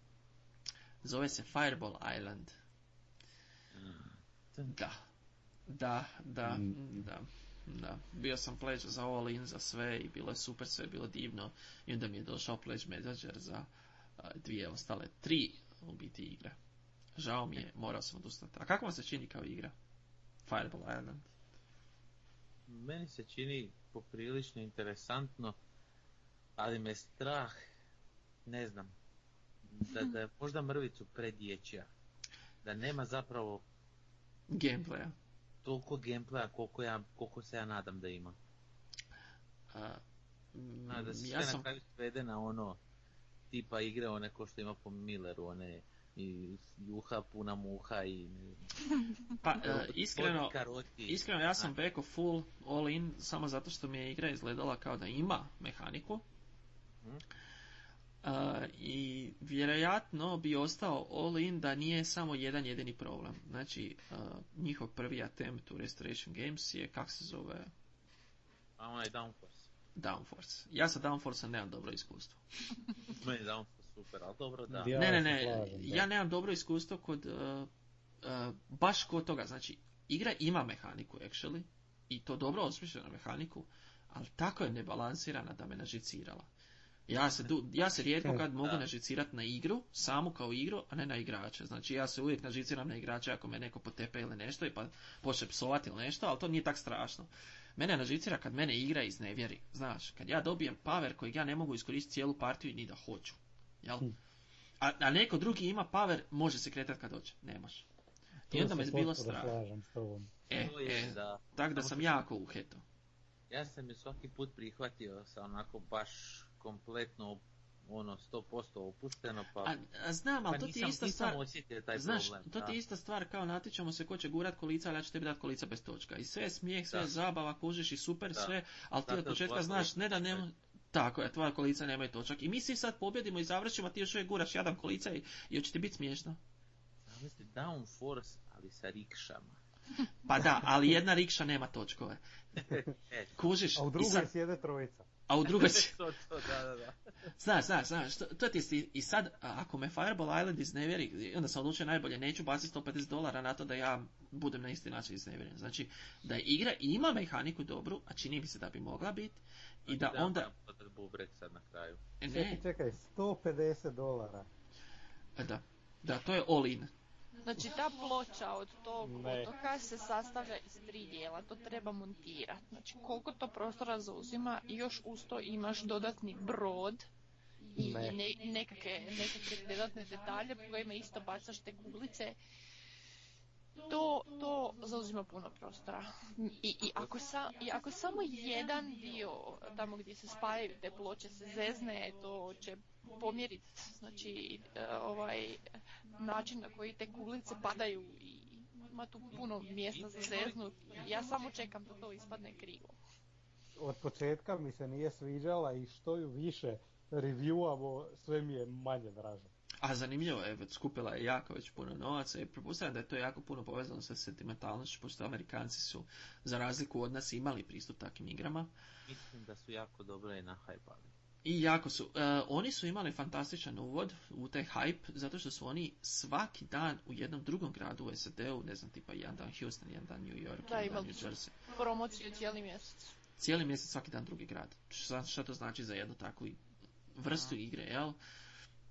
Zove se Fireball Island. Da. Da, da, Mm. da. Da, bio sam pledge za all in za sve i bilo je super, sve je bilo divno i onda mi je došao pledge manager za a, dvije ostale, tri u biti igre. Žao mi je, morao sam odustati. A kako vam se čini kao igra? Fireball Island. Meni se čini poprilično interesantno, ali me strah, ne znam, da, da je možda mrvicu predječja. Da nema zapravo Gameplaya. toliko gameplaya koliko, ja, koliko se ja nadam da ima. A, A da se sve ja sam, na kraju svede na ono tipa igre one ko što ima po Milleru, one i juha, puna muha i pa e, iskreno. Iskreno, ja sam beko full all in samo zato što mi je igra izgledala kao da ima mehaniku. Mhm. Uh, I vjerojatno bi ostao all in da nije samo jedan jedini problem. Znači, uh, njihov prvi attempt u Restoration Games je, kak se zove, A onaj Downforce. Downforce. Ja sa Downforce nemam dobro iskustvo. Meni je Downforce super, ali dobro da. Ja ne, ne, ne, slažem, ja nemam dobro iskustvo kod, uh, uh, baš kod toga, znači, igra ima mehaniku, actually, i to dobro osmišljenu mehaniku, ali tako je nebalansirana da me nažicirala. Ja se, du, ja se rijetko kad mogu nažicirati na igru, samu kao igru, a ne na igrače. Znači ja se uvijek nažiciram na igrače ako me neko potepe ili nešto i pa počne psovati ili nešto, ali to nije tak strašno. Mene nažicira kad mene igra iznevjeri. Znaš, kad ja dobijem power kojeg ja ne mogu iskoristiti cijelu partiju ni da hoću. Jel? Hm. A, a neko drugi ima power, može se kretati kad hoće. Ne može. I onda me bilo strah. slažem s tobom. E, e, da. tako da sam jako uheto. Ja sam je svaki put prihvatio sa onako baš kompletno ono 100% opušteno pa, A, a znam, ali pa to ti je ista stvar. taj Znaš, problem. to ti je ista stvar kao natječemo se ko će gurat kolica, ali ja ću tebi dati kolica bez točka. I sve je smijeh, sve je Da. zabava, kužiš i super Da. sve, ali ti od početka znaš, ne da nema... Tako je, tvoja kolica nemaju točak. I mi svi sad pobjedimo i završimo, a ti još uvijek guraš jadan kolica i, i hoće ti biti smiješno. Zamisli Downforce, ali sa rikšama. Pa da, ali jedna rikša nema točkove. E, Kužiš, A u i drugoj sad, sjede trojica. A u drugoj si... to, to, da, da, da. Znaš, znaš, znaš, to, to ti sti- i sad, ako me Fireball Island iznevjeri, onda sam odlučio najbolje, neću baciti 150 dolara na to da ja budem na isti način iznevjeren. Znači, da je igra ima mehaniku dobru, a čini mi se da bi mogla biti, i da Znači, onda, bubrek sad na kraju. e, Čekaj, ne, čekaj, 150 dolara. da, da, to je all in. Znači ta ploča od tog Ne. otoka se sastavlja iz tri dijela, to treba montirati. Znači koliko to prostora zauzima i još uz to imaš dodatni brod i Ne. ne, nekakve, nekakve dodatne detalje po kojima isto bacaš te kuglice. To, to zauzima puno prostora. I, i, ako sa, I ako samo jedan dio tamo gdje se spajaju te ploče se zezne, to će pomjeriti znači, e, ovaj način na koji te kuglice padaju i ima tu puno mjesta za zeznut. Ja samo čekam da to ispadne krivo. Od početka mi se nije sviđala i što ju više reviewamo, sve mi je manje draže. A zanimljivo je, već skupila je jako već puno novaca i pretpostavljam da je to jako puno povezano sa sentimentalnošću, pošto Amerikanci su, za razliku od nas, imali pristup takvim igrama. Mislim da su jako dobro i nahajpali. I jako su. E, oni su imali fantastičan uvod u taj hype, zato što su oni svaki dan u jednom drugom gradu u SAD-u, ne znam, tipa jedan dan Houston, jedan dan New York, Da, jedan dan New. Jersey. Promociju cijeli mjesec. Cijeli mjesec, svaki dan drugi grad. Šta, šta to znači za jednu takvu vrstu igre, jel?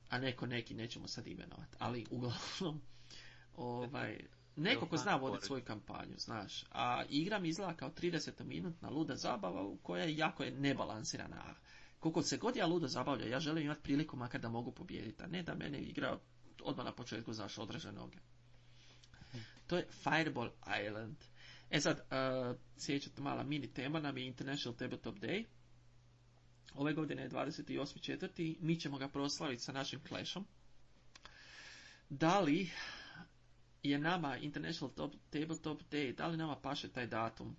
A neko neki, nećemo sad imenovati. Ali uglavnom, ovaj, neko ko zna voditi svoju kampanju, znaš. A igra mi izgleda kao 30-minutna luda zabava u koja je jako je nebalansirana. Koliko se god ja ludo zabavlja, ja želim imati priliku makar da mogu pobijediti, a ne da mene igra odmah na početku, znaš, odreže noge. To je Fireball Island. E sad, uh, sjećate mala mini tema nam je International Tabletop Day. Ove godine je 28.4. Mi ćemo ga proslaviti sa našim Clashom. Da li je nama International Top, Tabletop Day, da li nama paše taj datum?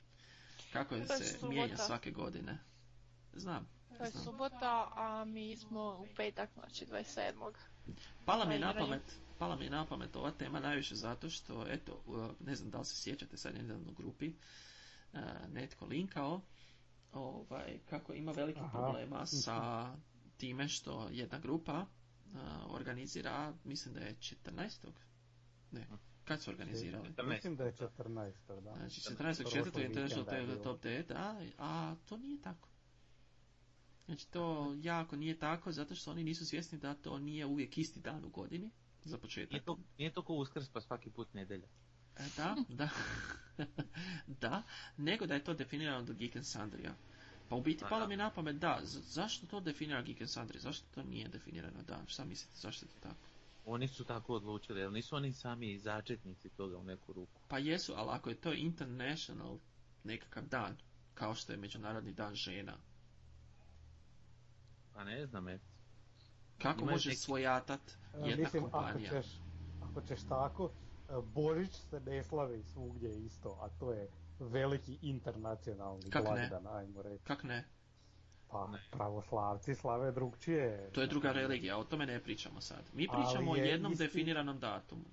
Kako je se mijenja svake godine? Znam. To je subota, a mi smo u petak, znači 27. Pala mi je na pamet, pala mi je na pamet ova tema najviše zato što, eto, ne znam da li se sjećate sad nedavno u grupi, uh, netko linkao, ovaj, kako ima velikih Aha. problema sa time što jedna grupa uh, organizira, mislim da je 14. Ne, kad su organizirali? 14. Mislim da je 14. da. Znači, Prošlog 14.4. International vikenda je bilo. Tabletop Day, da, a to nije tako. Znači, to jako nije tako, zato što oni nisu svjesni da to nije uvijek isti dan u godini, za početak. Nije to, nije to ko uskrs pa svaki put nedelja. E, Da, da, da, nego da je to definirano do Geek and Sundrija. Pa u biti palo mi na pamet, da, zašto to definira Geek zašto to nije definirano dan, šta mislite, zašto je to tako? Oni su tako odlučili, jer nisu oni sami začetnici toga u neku ruku. Pa jesu, ali ako je to international nekakav dan, kao što je Međunarodni dan žena, Pa ne znam, et. kako Imaju može neki- svojatat E, jedna Mislim, ako kompanija? ćeš, ako ćeš tako, e, Božić se ne slavi svugdje isto, a to je veliki internacionalni Kak ne? blagdan, ajmo reći. Kak ne? Pa Ne. pravoslavci slave drugčije. To je druga religija, o tome ne pričamo sad. Mi pričamo o jednom isti- definiranom datumu.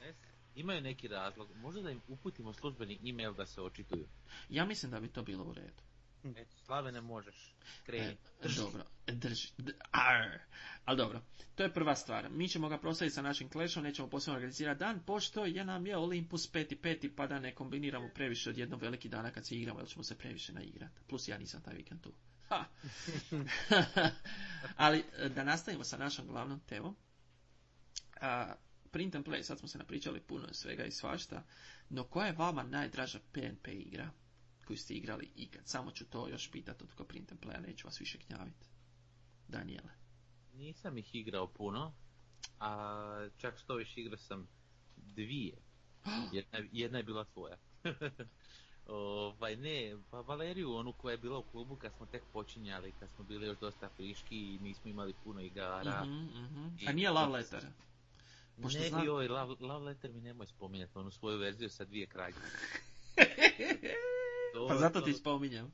Ne znam. Imaju neki razlog. Možda da im uputimo službeni e-mail da se očituju. Ja mislim da bi to bilo u redu. Eto, slave ne možeš. Kreni. E, dobro, drži, d- ar. Ali dobro, to je prva stvar. Mi ćemo ga proslaviti sa našim klešom, nećemo posebno organizirati dan, pošto je nam je Olympus peti peti, pa da ne kombiniramo previše od jednog veliki dana kad se igramo, jer ćemo se previše naigrati. Plus ja nisam taj vikend tu. Ha. Ali e, da nastavimo sa našom glavnom temom. A, print and play, sad smo se napričali puno svega i svašta, no koja je vama najdraža PNP igra koju ste igrali ikad? Samo ću to još pitati od print and playa, neću vas više gnjaviti. Daniele. Nisam ih igrao puno, a čak što više igrao sam dvije. Jedna, jedna je bila tvoja. ovaj, ne, pa Valeriju, onu koja je bila u klubu kad smo tek počinjali, kad smo bili još dosta friški i nismo imali puno igara. Mhm, mhm. I- A nije love letter. Pošto ne, znam- joj, love, love letter mi nemoj spominjati, onu svoju verziju sa dvije kralje. To- pa zato to- ti spominjam.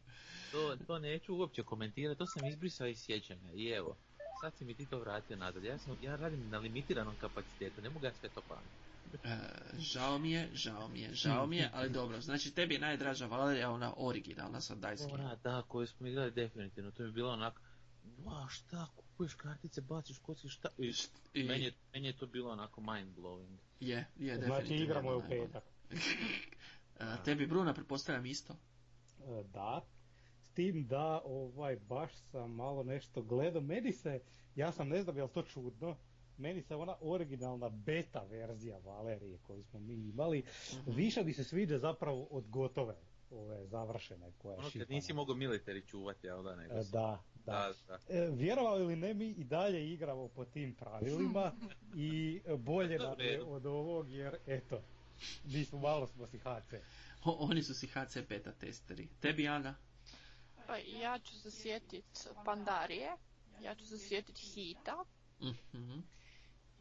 To, to neću uopće komentirati, to sam izbrisao iz sjećanja i evo, sad si mi ti to vratio nazad. Ja, sam, ja radim na limitiranom kapacitetu, ne mogu ja sve to pameti. E, žao mi je, žao mi je, žao mi je, ali dobro. Znači, tebi je najdraža Valerija ona originalna sa Game. Ona, da, koju smo igrali definitivno, to mi je bilo onako, wow, šta, kupuješ kartice, baciš kocki, šta, i, I, meni, je, meni je to bilo onako mind blowing. je, je, Znači definitivno. igramo je u petak. Tebi Bruna, pretpostavljam isto. E, Da. S tim da ovaj baš sam malo nešto gledao. Meni se, ja sam ne znam je li to čudno, meni se ona originalna beta verzija Valerije koju smo mi imali, Mhm. više mi se sviđa zapravo od gotove, ove završene koja je Ono kad nisi mogao military čuvati, jel da, nego E, sam- Da, da. da, da. E, vjerovali ili ne, mi i dalje igramo po tim pravilima i bolje nam je redu. od ovog jer eto, mi smo malo smo si HC. O, oni su si HC beta testeri. Tebi, Ana? Pa ja ću se sjetit Pandarije, ja ću se sjetit Hita Mhm.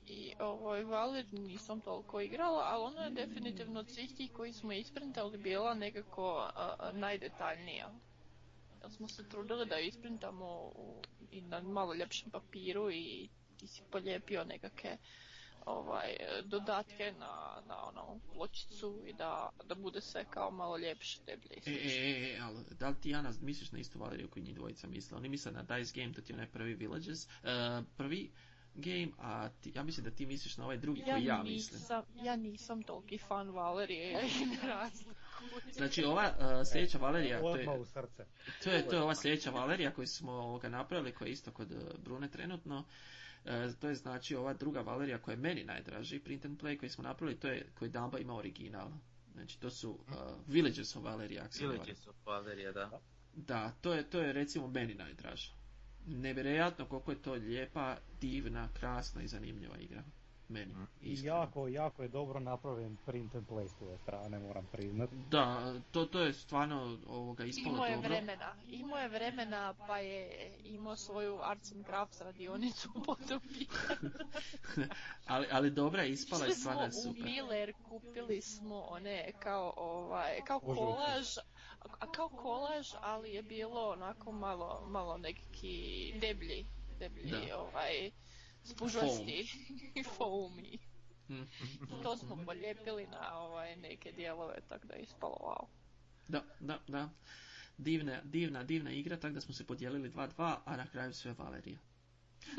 i ovoj Valer nisam toliko igrala, ali ona je definitivno od svih tih koji smo isprintali bila nekako a, a, najdetaljnija. Jer smo se trudili da isprintamo u, i na malo ljepšem papiru i ti si polijepio nekakve ovaj, dodatke na, na onu pločicu i da, da bude sve kao malo ljepše, deblje i E, e, e, e, ali da li ti Jana misliš na istu Valeriju koju njih dvojica misle? Oni misle na Dice Game, to ti je onaj prvi Villages, e, prvi game, a ti, ja mislim da ti misliš na ovaj drugi koji ja mislim. nisam, ja nisam toliki fan Valerije, ja ih ne razlikujem. Znači ova uh, sljedeća Valerija, to je, Odmah u srce. to je, to je ova sljedeća Valerija koju smo ovoga napravili, koja je isto kod uh, Brune trenutno. E, to je znači ova druga Valerija koja je meni najdraži print and play koji smo napravili, to je koji Damba ima original. Znači to su uh, Villages of Valerija. Villages of Valerija, da. Da, to je, to je recimo meni najdraža. Nevjerojatno koliko je to lijepa, divna, krasna i zanimljiva igra. Meni. I iskreno. jako, jako je dobro napravljen print and play s ove strane, moram priznat. Da, to, to je stvarno ovoga ispalo Imao je dobro. vremena, imao je vremena pa je imao svoju arts and crafts radionicu po tom pitanju. ali, ali dobra je ispala i Išli stvarno smo je u super. Miller, kupili smo one kao, ovaj, kao kolaž, a kao kolaž, ali je bilo onako malo, malo neki deblji, deblji Da. ovaj, spužvasti i foamy. To smo polijepili na ovaj, neke dijelove, tako da je ispalo wow. Da, da, da. Divna, divna, divna igra, tako da smo se podijelili 2-2, a na kraju sve Valerija.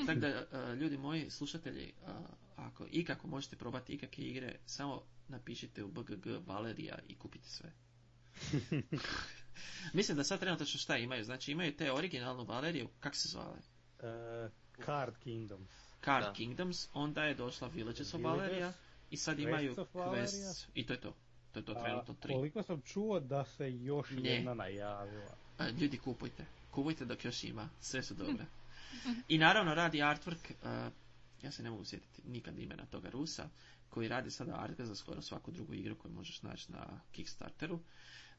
Tako da, e, ljudi moji, slušatelji, e, ako ikako možete probati ikakve igre, samo napišite u BGG Valerija i kupite sve. Mislim da sad trenutno šta imaju, znači imaju te originalnu Valeriju, kak se zvale? Uh, Card Kingdoms. Card Da. Kingdoms, onda je došla Villages of Valerija i sad imaju Valeria. Quests i to je to. To je to trenutno tri. koliko sam čuo da se još Ne. jedna najavila. A, ljudi kupujte. Kupujte dok još ima. Sve su dobre. I naravno radi artwork, uh, ja se ne mogu sjetiti nikad imena toga Rusa, koji radi sada artka za skoro svaku drugu igru koju možeš naći na Kickstarteru.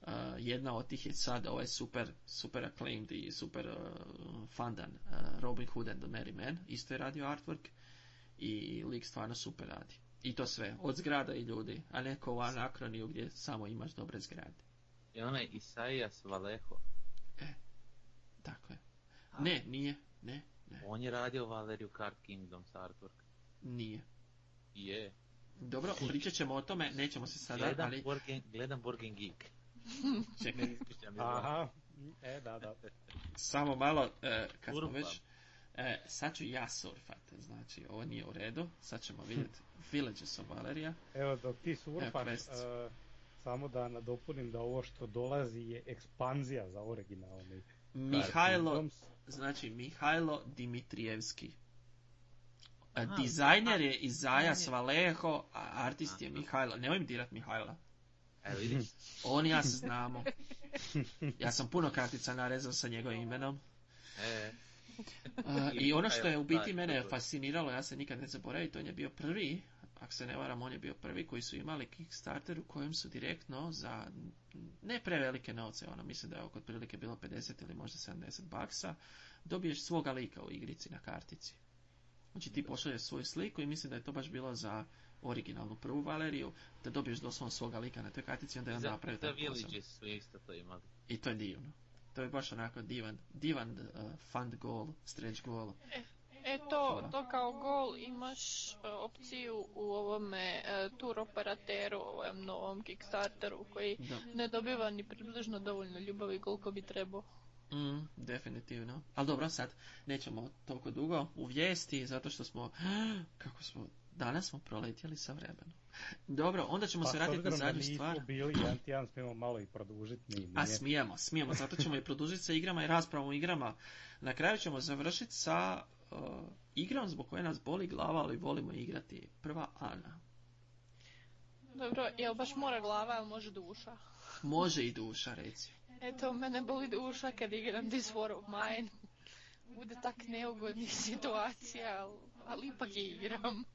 Uh, jedna od tih je sad ovaj super, super acclaimed i super uh, fundan uh, Robin Hood and the Merry Men. Isto je radio artwork i lik stvarno super radi. I to sve, od zgrada i ljudi, a ne kao u Anakroniju gdje samo imaš dobre zgrade. I onaj Isaijas Valeho. Tako je. Ne, nije, ne, ne, On je radio Valeriju Card Kingdoms artwork. nije. Je. Dobro, pričat ćemo o tome, nećemo se sada, Gledam, ali Borgen, gledam Borgen Geek. čekaj. Aha, e da, da. samo malo, e, kad smo već, e, sad ću ja surfat, znači ovo nije u redu, sad ćemo vidjeti Villages of Valeria, Evo dok ti surfaš, uh, samo da nadopunim da ovo što dolazi je ekspanzija za originalni Mihajlo, znači Mihajlo Dimitrijevski. E, Aha, Dizajner je Izajas Valeho, a artist je Mihajlo. Nemoj mi dirat Mihajla. Evo vidiš, On ja se znamo. Ja sam puno kartica narezao sa njegovim imenom. e, I ono što je u biti mene fasciniralo, ja se nikad ne zaboravim, on je bio prvi, ako se ne varam, on je bio prvi koji su imali Kickstarter u kojem su direktno za ne prevelike novce, ono mislim da je oko otprilike bilo 50 ili možda 70 baksa, dobiješ svoga lika u igrici na kartici. Znači ti pošalješ svoju sliku i mislim da je to baš bilo za originalnu prvu Valeriju, da dobiješ doslovno svoga lika na toj kartici, onda je on za, napravio za taj posao. Villages su isto to imali. I to je divno. To je baš onako divan, divan uh, fund goal, stretch goal. E to, to kao gol imaš e, opciju u ovome e, tour operateru, ovom novom Kickstarteru koji Da. ne dobiva ni približno dovoljno ljubavi koliko bi trebao. Mm, definitivno. Ali dobro, sad nećemo toliko dugo u vijesti, zato što smo, kako smo, danas smo proletjeli sa vremenom. Dobro, onda ćemo Pa se vratiti na da zadnju nismo stvar. bili jedan tjedan, smijemo malo i produžiti. Nije. A smijemo, smijemo, zato ćemo i produžiti sa igrama i raspravom o igrama. Na kraju ćemo završiti sa uh, igrom zbog koje nas boli glava, ali volimo igrati. Prva Ana. Dobro, jel baš mora glava ili može duša? Može i duša, reci. Eto, mene boli duša kad igram This War of Mine. Bude tak neugodnih situacija, ali, ali ipak je igram.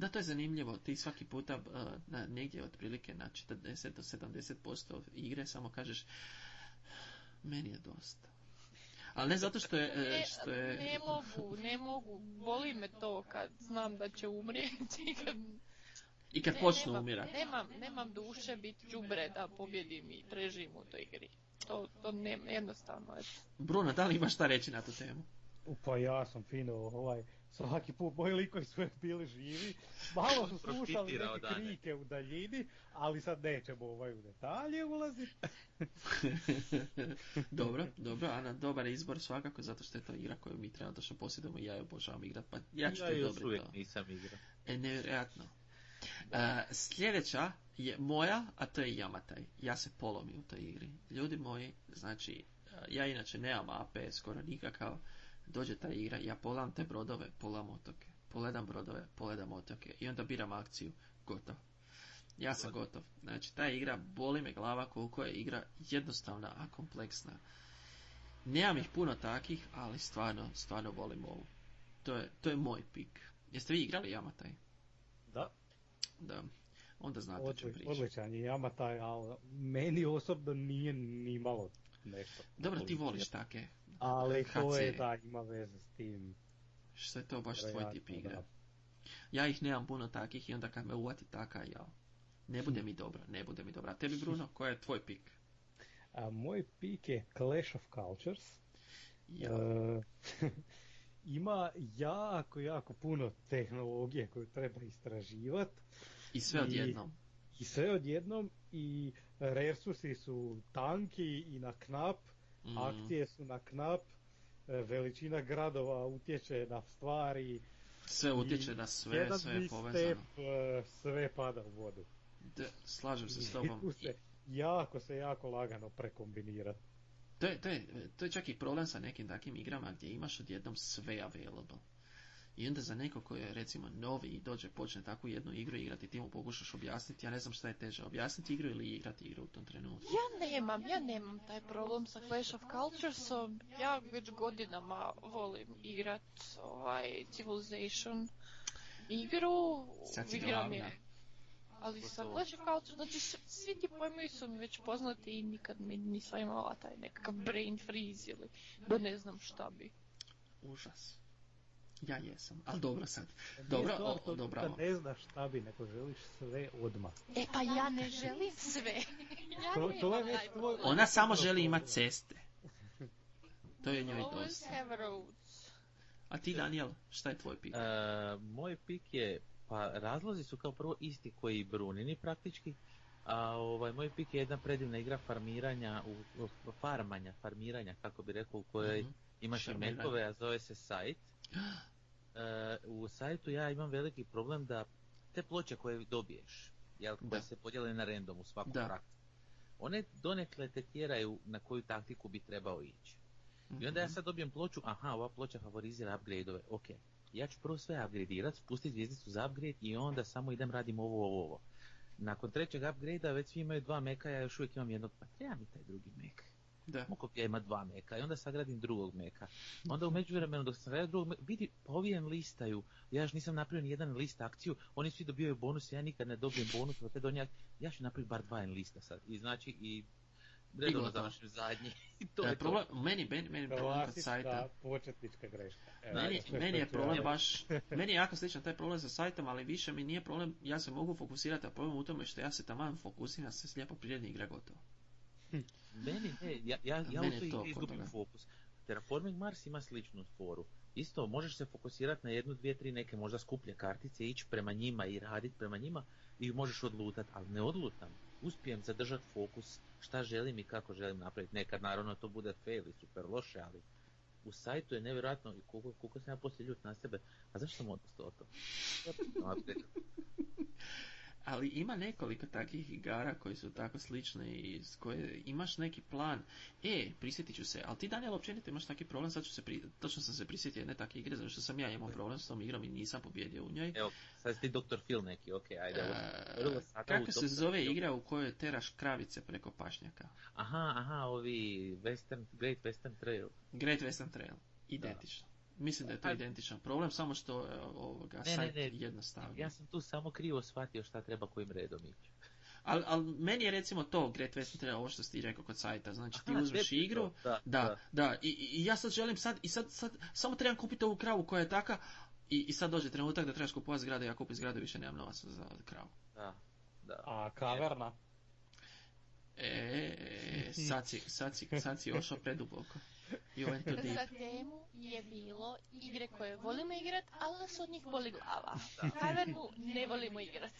Da, to je zanimljivo. Ti svaki puta uh, na, negdje otprilike na 40 do 70% igre samo kažeš meni je dosta. Ali ne zato što je... e, Ne, što je ne mogu, ne mogu. Boli me to kad znam da će umrijeti. Kad... I kad Ne, počnu nemam, umirati. Nemam, nemam duše biti đubre da pobjedim i preživim u toj igri. To, to ne, jednostavno, eto. Bruno, da li imaš šta reći na tu temu? Pa ja sam fino, ovaj, svaki put moji likovi su bili živi, malo su slušali neke Dane. krike u daljini, ali sad nećemo ovaj u detalje ulaziti. dobro, dobro, Ana, dobar izbor svakako, zato što je to igra koju mi trenutno posjedujemo i ja je obožavam igrat, pa ja ću Ja uvijek to. nisam igrao. E, nevjerojatno. E, sljedeća je moja, a to je Yamatai. Ja se polomim u toj igri. Ljudi moji, znači, ja inače nemam AP skoro nikakav. Dođe ta igra, ja pogledam te brodove, pogledam otoke. Pogledam brodove, pogledam otoke. I onda biram akciju. Gotov. Ja sam gotov. Znači, ta igra boli me glava koliko je igra jednostavna, a kompleksna. Nemam ih puno takih, ali stvarno, stvarno volim ovu. To je, to je moj pik. Jeste vi igrali Yamatai? Da, Da, onda znate odli, pričam. odličan je Yamatai, ali meni osobno nije ni malo nešto. Dobro, ti voliš take. Ali to je da, ima veze s tim. Što je to baš tvoj tip igre. da. Ja ih nemam puno takih i onda kad me uvati taka, ja. Ne bude mi dobro, ne bude mi dobro. A tebi, Bruno, koji je tvoj pik? A moj pik je Clash of Cultures. Ja. E, ima jako, jako puno tehnologije koju treba istraživati I sve i- odjednom. i sve odjednom i resursi su tanki i na knap, Mm. akcije su na knap, e, veličina gradova utječe na stvari, Sve utječe na sve, jedan sve je povezano. e, sve pada u vodu. Da, slažem se s tobom. se jako se jako lagano prekombinirati. To je, to, je, to je čak i problem sa nekim takvim igrama gdje imaš odjednom sve available. I onda za neko koji je recimo novi i dođe počne takvu jednu igru igrati, ti mu pokušaš objasniti, ja ne znam šta je teže, objasniti igru ili igrati igru u tom trenutku. Ja nemam, ja nemam taj problem sa Clash of Culturesom. Ja već godinama volim igrat ovaj Civilization igru. Sad igram je. Ali sa. Clash of Cultures, znači svi ti pojmovi su mi već poznati i nikad mi nisam imala taj nekakav brain freeze ili da ne znam šta bi. Užas. Ja jesam, ali dobro sad. Dobro, o- to odobravam. Da ne znaš šta bi, nego želiš sve odmah. E pa ja ne želim sve. Ja To- to je već tvoj-. Ona samo želi imati ceste. To je njoj dosta. A ti, Daniel, šta je tvoj pik? E, moj pik je, pa razlozi su kao prvo isti koji i Brunini praktički, a ovaj, moj pik je jedna predivna igra farmiranja, u, u- farmanja, farmiranja, kako bi rekao, u kojoj Mhm. imaš Šarmiranje. metove, a zove se sajt. E, u sajtu ja imam veliki problem da te ploče koje dobiješ, jel, koje Da. se podijele na random u svaku Da. frakciju, one donekle te tjeraju na koju taktiku bi trebao ići. I onda ja Mhm. sad dobijem ploču, aha, ova ploča favorizira upgrade-ove, ok. Ja ću prvo sve upgradirati, spustiti zvijezdicu za upgrade i onda samo idem radim ovo, ovo, ovo. Nakon trećeg upgrade-a već svi imaju dva meka, ja još uvijek imam jednog, pa treba mi taj drugi mek. Da. Mokop ja ima dva meka i onda sagradim drugog meka. Onda u međuvremenu dok sam sagradio drugog meka, vidi, ovi listaju, ja još nisam napravio ni jedan list akciju, oni svi dobijaju bonus, ja nikad ne dobijem bonus, opet donijak, ja ću napraviti bar dva lista sad. I znači, i redovno završim zadnji. I to E, je to. problem, meni, meni, meni je problem kod sajta. Početnička greška. Evo, Meni, meni je problem ja baš, meni je jako sličan taj problem sa sajtom, ali više mi nije problem, ja se mogu fokusirati, a problem u tome što ja se taman fokusiram, se slijepo priredni igra gotovo. Meni ne, ja, ja, ja u to izgubim fokus. Terraforming Mars ima sličnu foru. Isto, možeš se fokusirati na jednu, dvije, tri neke možda skuplje kartice, ići prema njima i raditi prema njima i možeš odlutat, ali ne odlutam. Uspijem zadržati fokus šta želim i kako želim napraviti. Nekad naravno to bude fail i super loše, ali u sajtu je nevjerojatno i koliko, koliko sam ja poslije ljut na sebe, a zašto sam odustao od toga? Ali ima nekoliko takvih igara koji su tako slične i s koje imaš neki plan. E, prisjetit ću se, ali ti Daniel općenito imaš taki problem, sad ću se pri... točno sam se prisjetio jedne takve igre, zato što sam ja imao problem s tom igrom i nisam pobjedio u njoj. Evo, sad ti Dr. Phil neki, ok, ajde. ovo sam- E, vrlo sada u kako se zove igra u kojoj teraš kravice preko pašnjaka? Aha, aha, ovi Western, Great Western Trail. Great Western Trail. Identično. Mislim da je to identičan problem, samo što je ovoga Ne, ne, sajt ne. jednostavno. Ja sam tu samo krivo shvatio šta treba kojim redom ići. Ali al, meni je recimo to Great Western Trail, ovo što si ti rekao kod sajta, znači ti Aha, uzmeš igru, to, da, da, da, i, i ja sad želim sad, i sad, sad, samo trebam kupiti ovu kravu koja je taka, i, i sad dođe trenutak da trebaš kupovati zgrade, ja kupim zgrade, više nemam novaca za kravu. da, da. A kaverna? E, sad si, sad si, sad si ošao preduboko. You went too deep. Za temu je bilo igre koje volimo igrat, ali nas od njih boli glava. Tavernu ne volimo igrat.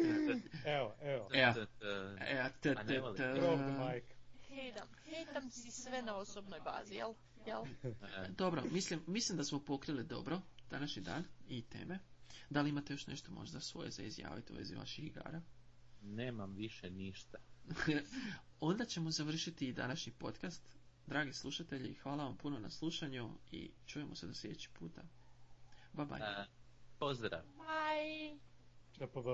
Evo, evo. E, mic. Hejtam, hejtam si sve na osobnoj bazi, jel? Jel? e, Dobro, mislim, mislim da smo pokrili dobro današnji dan i teme. Da li imate još nešto možda svoje za izjaviti u vezi vaših igara? Nemam više ništa. Onda ćemo završiti i današnji podcast. Dragi slušatelji, hvala vam puno na slušanju i čujemo se do sljedećeg puta. Bye bye. Pozdrav. Bye! ČPV.